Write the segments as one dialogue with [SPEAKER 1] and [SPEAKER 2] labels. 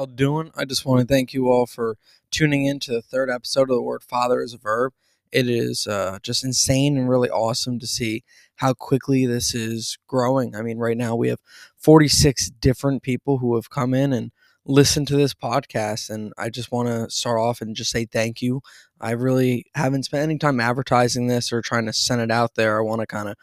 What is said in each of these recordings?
[SPEAKER 1] y'all doing? I just want to thank you all for tuning in to the third episode of the word father is a verb. It is uh, just insane and really awesome to see how quickly this is growing. I mean, right now we have 46 different people who have come in and listened to this podcast. And I just want to start off and just say thank you. I really haven't spent any time advertising this or trying to send it out there. I want to kind of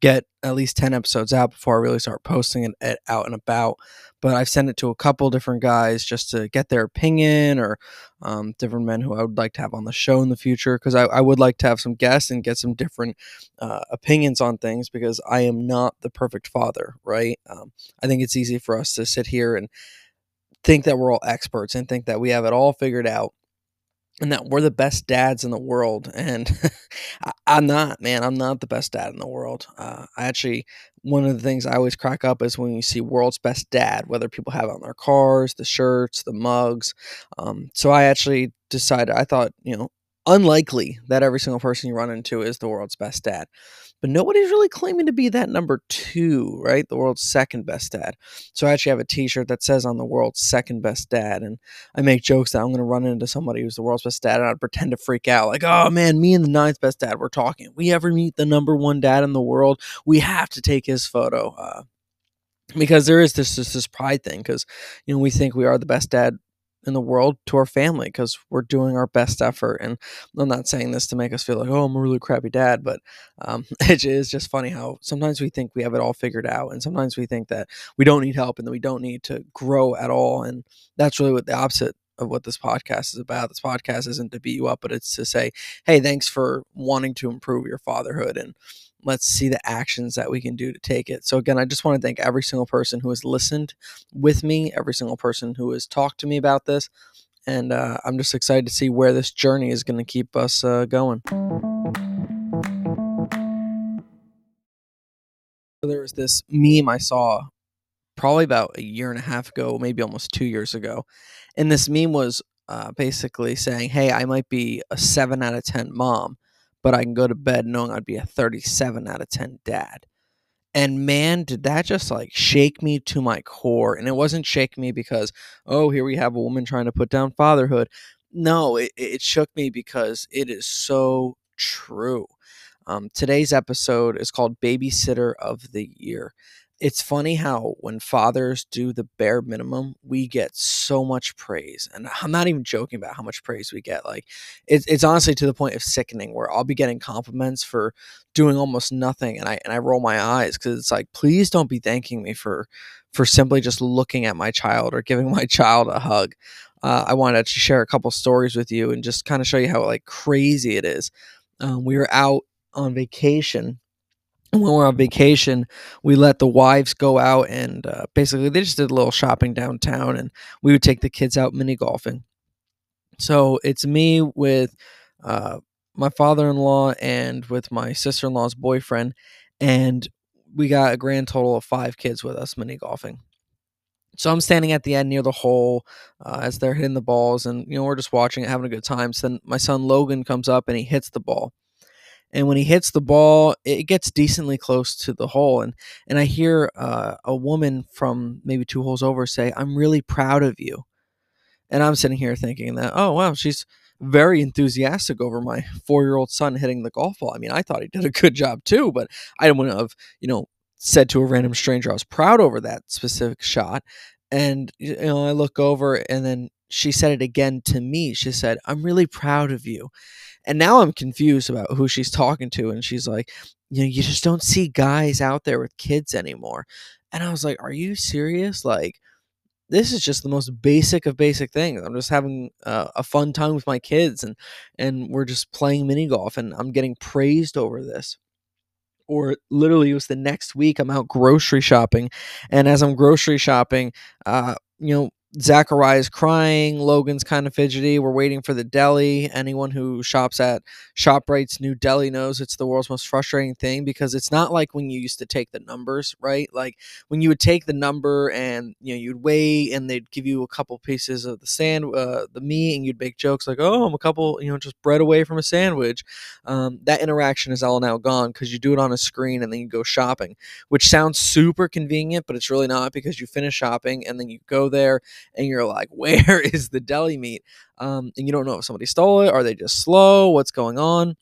[SPEAKER 1] get at least 10 episodes out before I really start posting it out and about. But I've sent it to a couple different guys just to get their opinion or um, different men who I would like to have on the show in the future because I, I, would like to have some guests and get some different uh, opinions on things because I am not the perfect father, right? Um, I think it's easy for us to sit here and think that we're all experts and think that we have it all figured out and that we're the best dads in the world. And I, am not, man. I'm not the best dad in the world. Uh, I actually, one of the things I always crack up is when you see world's best dad, whether people have it on their cars, the shirts, the mugs. Um, so I actually decided, I thought, you know, unlikely that every single person you run into is the world's best dad but nobody's really claiming to be that number two, right? The world's second best dad. So I actually have a T-shirt that says "On the world's second best dad," and I make jokes that I'm going to run into somebody who's the world's best dad, and I'd pretend to freak out, like, "Oh man, me and the ninth best dad, we're talking. We ever meet the number one dad in the world, we have to take his photo." Uh, because there is this, this this pride thing because you know we think we are the best dad in the world to our family because we're doing our best effort. And I'm not saying this to make us feel like, oh, I'm a really crappy dad, but um, it is just funny how sometimes we think we have it all figured out, and sometimes we think that we don't need help and that we don't need to grow at all. And that's really what the opposite of what this podcast is about. This podcast isn't to beat you up, but it's to say, hey, thanks for wanting to improve your fatherhood and let's see the actions that we can do to take it. So, again, I just want to thank every single person who has listened with me, every single person who has talked to me about this. And uh, I'm just excited to see where this journey is going to keep us uh, going. There was this meme I saw probably about a year and a half ago, maybe almost two years ago. And this meme was uh, basically saying, Hey, I might be a seven out of 10 mom, but I can go to bed knowing I'd be a 37 out of 10 dad. And man, did that just like shake me to my core. And it wasn't shake me because, oh, here we have a woman trying to put down fatherhood. No, it, it shook me because it is so true. Um, today's episode is called Babysitter of the Year it's funny how when fathers do the bare minimum, we get so much praise. And I'm not even joking about how much praise we get. Like it's it's honestly to the point of sickening where I'll be getting compliments for doing almost nothing and I and I roll my eyes cuz it's like please don't be thanking me for for simply just looking at my child or giving my child a hug. Uh, I wanted to share a couple stories with you and just kind of show you how like crazy it is. Um, we were out on vacation when we're on vacation, we let the wives go out and uh, basically they just did a little shopping downtown, and we would take the kids out mini golfing. So it's me with uh, my father-in-law and with my sister-in-law's boyfriend, and we got a grand total of five kids with us mini golfing. So I'm standing at the end near the hole uh, as they're hitting the balls, and you know we're just watching it, having a good time. So then my son Logan comes up and he hits the ball and when he hits the ball it gets decently close to the hole and and i hear uh, a woman from maybe two holes over say i'm really proud of you. And i'm sitting here thinking that oh wow she's very enthusiastic over my four year old son hitting the golf ball. I mean i thought he did a good job too but i wouldn't have you know said to a random stranger i was proud over that specific shot. And you know i look over and then she said it again to me she said i'm really proud of you and now I'm confused about who she's talking to. And she's like, you know, you just don't see guys out there with kids anymore. And I was like, are you serious? Like, this is just the most basic of basic things. I'm just having uh, a fun time with my kids, and and we're just playing mini golf, and I'm getting praised over this. Or literally, it was the next week. I'm out grocery shopping, and as I'm grocery shopping, uh, you know, Zachariah's crying. Logan's kind of fidgety. We're waiting for the deli. Anyone who shops at ShopRite's new deli knows it's the world's most frustrating thing because it's not like when you used to take the numbers, right? Like when you would take the number and you know you'd weigh and they'd give you a couple pieces of the sand, uh, the meat, and you'd make jokes like, "Oh, I'm a couple, you know, just bread away from a sandwich." Um, that interaction is all now gone because you do it on a screen and then you go shopping, which sounds super convenient, but it's really not because you finish shopping and then you go there and you're like, where is the deli meat? Um, and you don't know if somebody stole it, are they just slow? What's going on?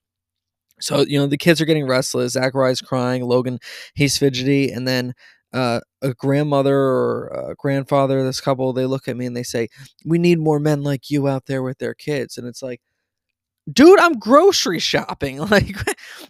[SPEAKER 1] So, you know, the kids are getting restless. Zachariah's crying. Logan, he's fidgety. And then uh, a grandmother or a grandfather, this couple, they look at me and they say, We need more men like you out there with their kids. And it's like, dude i'm grocery shopping. Like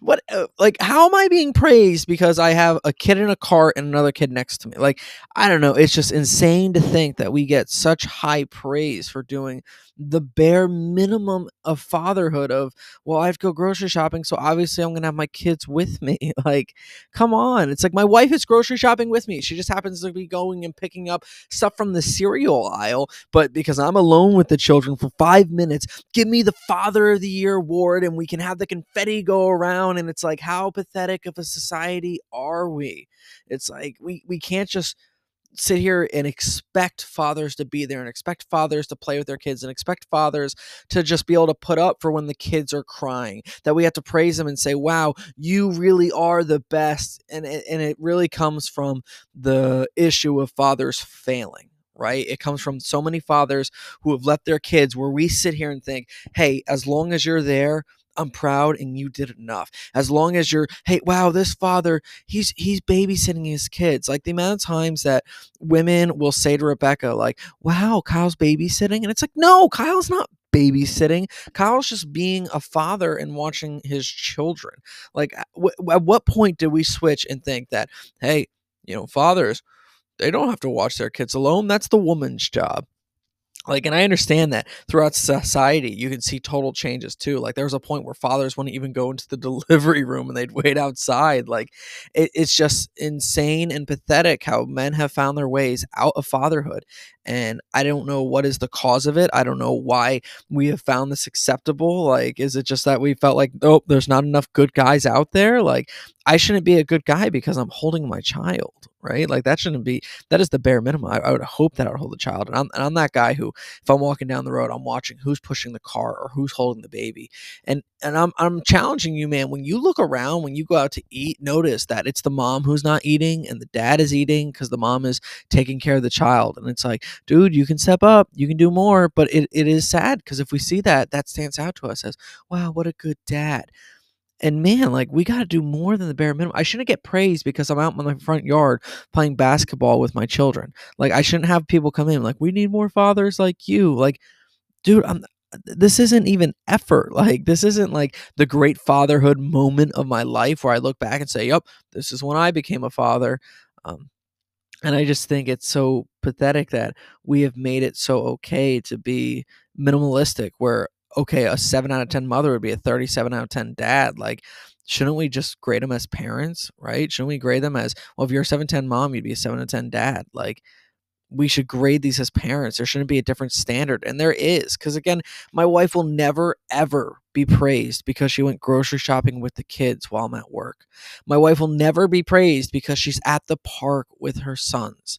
[SPEAKER 1] what uh, like how am i being praised because i have a kid in a cart and another kid next to me? Like i don't know. It's just insane to think that we get such high praise for doing the bare minimum of fatherhood of well i have to go grocery shopping so obviously i'm gonna have my kids with me. Like come on. It's like my wife is grocery shopping with me. She just happens to be going and picking up stuff from the cereal aisle but because i'm alone with the children for five minutes give me the father the year award and we can have the confetti go around and it's like how pathetic of a society are we? It's like we we can't just sit here and expect fathers to be there and expect fathers to play with their kids and expect fathers to just be able to put up for when the kids are crying that we have to praise them and say wow you really are the best. And and it really comes from the issue of fathers failing right? It comes from so many fathers who have left their kids where we sit here and think, hey, as long as you're there, I'm proud and you did enough. As long as you're, hey, wow, this father, he's he's babysitting his kids. Like the amount of times that women will say to Rebecca, like, wow, Kyle's babysitting. And it's like, no, Kyle's not babysitting. Kyle's just being a father and watching his children. Like, uh, w- at what point did we switch and think that, hey, you know, fathers, they don't have to watch their kids alone. That's the woman's job like and i understand that throughout society you can see total changes too like there was a point where fathers wouldn't even go into the delivery room and they'd wait outside like it, it's just insane and pathetic how men have found their ways out of fatherhood and i don't know what is the cause of it i don't know why we have found this acceptable like is it just that we felt like oh there's not enough good guys out there like i shouldn't be a good guy because i'm holding my child right? Like that shouldn't be that is the bare minimum. I, I, would hope that I would hold the child. And I'm and I'm that guy who if I'm walking down the road, I'm watching who's pushing the car or who's holding the baby. And and I'm I'm challenging you, man, when you look around, when you go out to eat, notice that it's the mom who's not eating and the dad is eating because the mom is taking care of the child. And it's like, dude, you can step up, you can do more. But it, it is sad because if we see that, that stands out to us as, wow, what a good dad and man, like we got to do more than the bare minimum. I shouldn't get praised because I'm out in my front yard playing basketball with my children. Like I shouldn't have people come in like we need more fathers like you. Like, dude, I'm this isn't even effort. Like this isn't like the great fatherhood moment of my life where I look back and say, "Yep, this is when I became a father." Um, and I just think it's so pathetic that we have made it so okay to be minimalistic, where okay, a seven out of 10 mother would be a 37 out of 10 dad. Like, shouldn't we just grade them as parents, right? Shouldn't we grade them as, well, if you're a 7 10 mom, you'd be a 7 to 10 dad? Like, we should grade these as parents. There shouldn't be a different standard. And there is. Because again, my wife will never, ever be praised because she went grocery shopping with the kids while I'm at work. My wife will never be praised because she's at the park with her sons.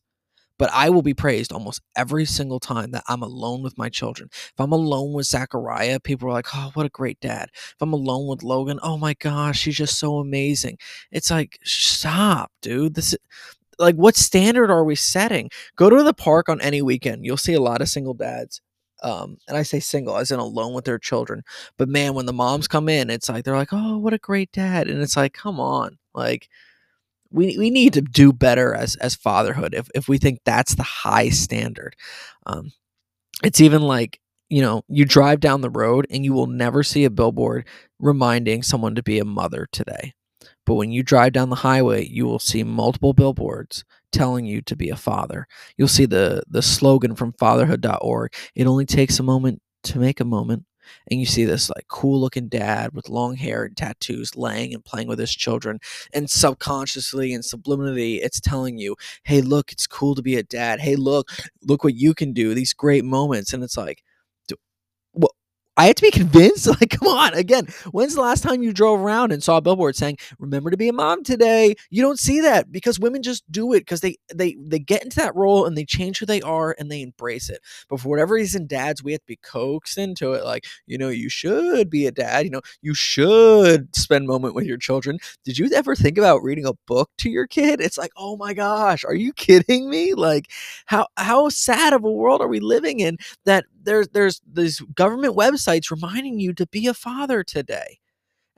[SPEAKER 1] But I will be praised almost every single time that I'm alone with my children. If I'm alone with Zachariah, people are like, oh, what a great dad. If I'm alone with Logan, oh my gosh, he's just so amazing. It's like, stop, dude. This is like what standard are we setting? Go to the park on any weekend. You'll see a lot of single dads. Um, and I say single as in alone with their children. But man, when the moms come in, it's like they're like, "Oh, what a great dad!" And it's like, "Come on, like we we need to do better as as fatherhood if if we think that's the high standard. Um, it's even like you know you drive down the road and you will never see a billboard reminding someone to be a mother today. But when you drive down the highway, you will see multiple billboards telling you to be a father. You'll see the the slogan from fatherhood.org. It only takes a moment to make a moment and you see this like cool looking dad with long hair and tattoos laying and playing with his children and subconsciously and subliminally it's telling you hey look it's cool to be a dad. Hey look look what you can do these great moments. And it's like I have to be convinced. Like, come on. Again, when's the last time you drove around and saw a billboard saying, "Remember to be a mom today"? You don't see that because women just do it because they they they get into that role and they change who they are and they embrace it. But for whatever reason, dads, we have to be coaxed into it. Like, you know, you should be a dad. You know, you should spend moment with your children. Did you ever think about reading a book to your kid? It's like, oh my gosh, are you kidding me? Like, how how sad of a world are we living in that there's there's these government websites reminding you to be a father today.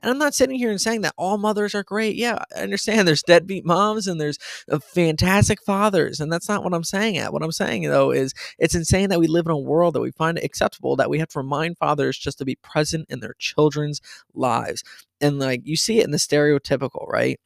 [SPEAKER 1] And I'm not sitting here and saying that all mothers are great. Yeah, I understand there's deadbeat moms and there's uh, fantastic fathers. And that's not what I'm saying at. What I'm saying, though, is it's insane that we live in a world that we find acceptable that we have to remind fathers just to be present in their children's lives. And like you see it in the stereotypical, right?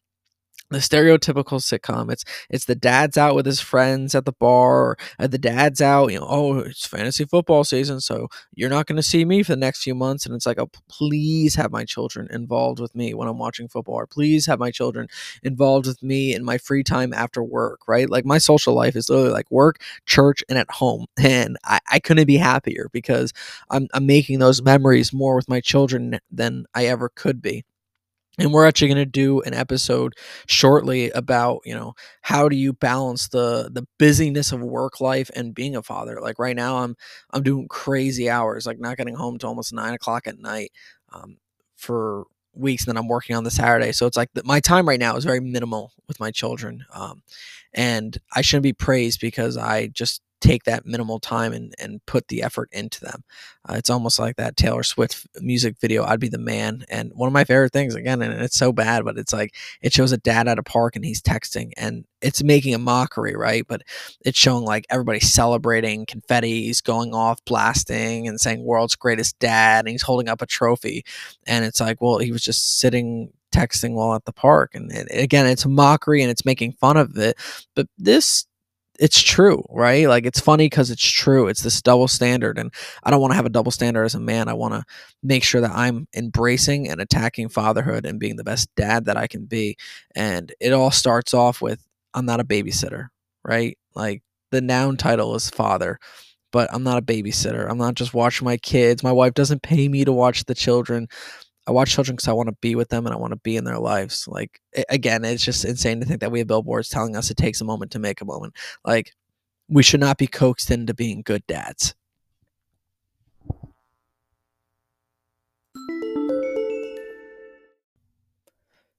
[SPEAKER 1] The stereotypical sitcom. It's it's the dad's out with his friends at the bar, or the dad's out. You know, oh, it's fantasy football season, so you're not going to see me for the next few months. And it's like, oh, please have my children involved with me when I'm watching football, or please have my children involved with me in my free time after work. Right, like my social life is literally like work, church, and at home, and I, I couldn't be happier because I'm I'm making those memories more with my children than I ever could be and we're actually going to do an episode shortly about you know how do you balance the the busyness of work life and being a father. Like right now i'm i'm doing crazy hours like not getting home to almost nine o'clock at night um, for weeks and then i'm working on the saturday. So it's like the, my time right now is very minimal with my children um, and i shouldn't be praised because i just take that minimal time and, and put the effort into them. Uh, it's almost like that Taylor Swift music video, I'd Be the Man. And one of my favorite things, again, and it's so bad, but it's like it shows a dad at a park and he's texting and it's making a mockery, right? But it's showing like everybody celebrating, confetti's going off, blasting, and saying world's greatest dad. And he's holding up a trophy. And it's like, well, he was just sitting texting while at the park. And, again, it's a mockery and it's making fun of it. But this it's true, right? Like it's funny because it's true. It's this double standard, and I don't want to have a double standard as a man. I want to make sure that I'm embracing and attacking fatherhood and being the best dad that I can be. And it all starts off with I'm not a babysitter, right? Like the noun title is father, but I'm not a babysitter. I'm not just watching my kids. My wife doesn't pay me to watch the children. I watch children because I want to be with them and I want to be in their lives. Like again, it's just insane to think that we have billboards telling us it takes a moment to make a moment. Like we should not be coaxed into being good dads.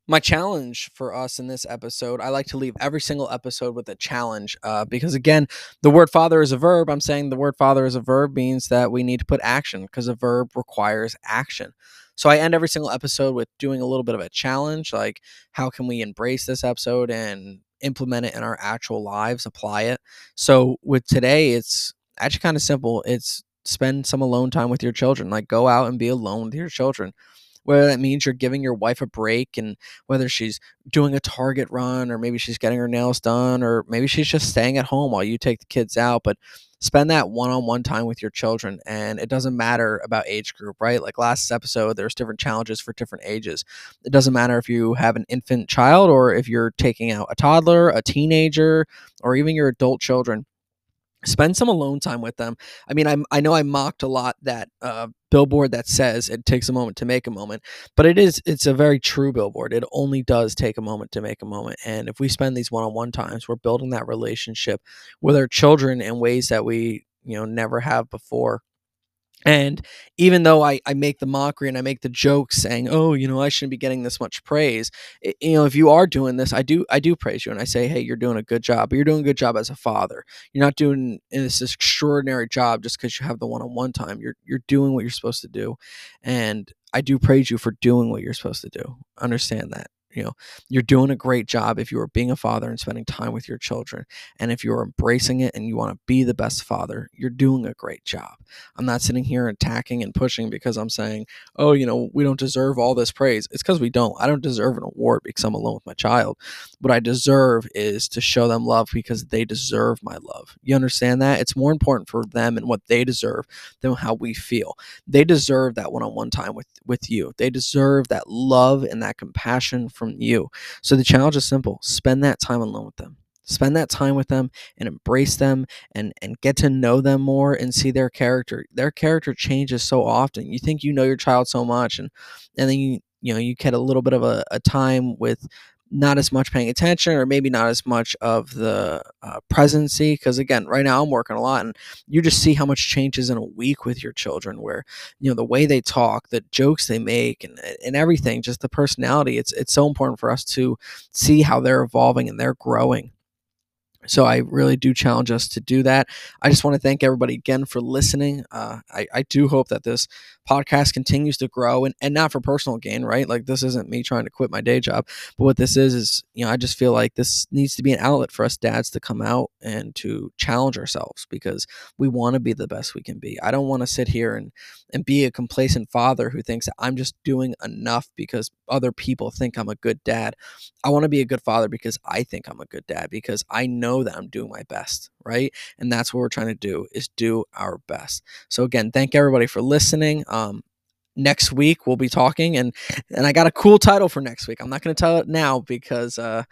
[SPEAKER 1] my challenge for us in this episode i like to leave every single episode with a challenge uh, because again the word father is a verb i'm saying the word father is a verb means that we need to put action because a verb requires action so I end every single episode with doing a little bit of a challenge, like how can we embrace this episode and implement it in our actual lives, apply it. So with today, it's actually kind of simple. It's spend some alone time with your children. Like go out and be alone with your children. Whether that means you're giving your wife a break and whether she's doing a target run or maybe she's getting her nails done or maybe she's just staying at home while you take the kids out. But spend that one-on-one time with your children and it doesn't matter about age group right like last episode there's different challenges for different ages it doesn't matter if you have an infant child or if you're taking out a toddler a teenager or even your adult children spend some alone time with them. I mean, I I know I mocked a lot that uh, billboard that says it takes a moment to make a moment, but it is it's a very true billboard. It only does take a moment to make a moment, and if we spend these one-on-one times, we're building that relationship with our children in ways that we you know never have before. And even though I, I make the mockery and I make the jokes saying, oh, you know, I shouldn't be getting this much praise, it, you know, if you are doing this, I do I do praise you and I say, hey, you're doing a good job. But you're doing a good job as a father. You're not doing this extraordinary job just because you have the one-on-one time. You're you're doing what you're supposed to do, and I do praise you for doing what you're supposed to do. Understand that you know you're doing a great job if you are being a father and spending time with your children and if you're embracing it and you want to be the best father you're doing a great job. I'm not sitting here attacking and pushing because i'm saying oh you know we don't deserve all this praise. It's because we don't. I don't deserve an award because i'm alone with my child. What i deserve is to show them love because they deserve my love. You understand that? It's more important for them and what they deserve than how we feel. They deserve that one-on-one time with with you. They deserve that love and that compassion from you. So the challenge is simple spend that time alone with them. spend that time with them and embrace them and and get to know them more and see their character their character changes so often you think you know your child so much and and then you you know you get a little bit of a, a time with not as much paying attention or maybe not as much of the uh, presency because again right now i'm working a lot and you just see how much changes in a week with your children where you know the way they talk the jokes they make and, and everything just the personality it's it's so important for us to see how they're evolving and they're growing so I really do challenge us to do that. I just want to thank everybody again for listening. Uh, I, I do hope that this podcast continues to grow and, and not for personal gain, right? Like this isn't me trying to quit my day job, but what this is is, you know, I just feel like this needs to be an outlet for us dads to come out and to challenge ourselves because we want to be the best we can be. I don't want to sit here and and be a complacent father who thinks I'm just doing enough because other people think I'm a good dad. I want to be a good father because I think I'm a good dad because I know that I'm doing my best, right? And that's what we're trying to do is do our best. So again, thank everybody for listening. Um, next week we'll be talking and and I got a cool title for next week. I'm not going to tell it now because uh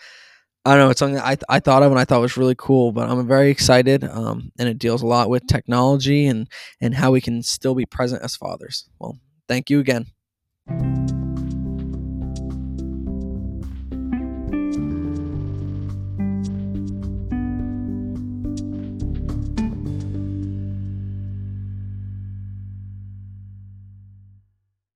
[SPEAKER 1] I don't know. It's something I, I thought of and I thought was really cool, but I'm very excited. Um, and it deals a lot with technology and, and how we can still be present as fathers. Well, thank you again.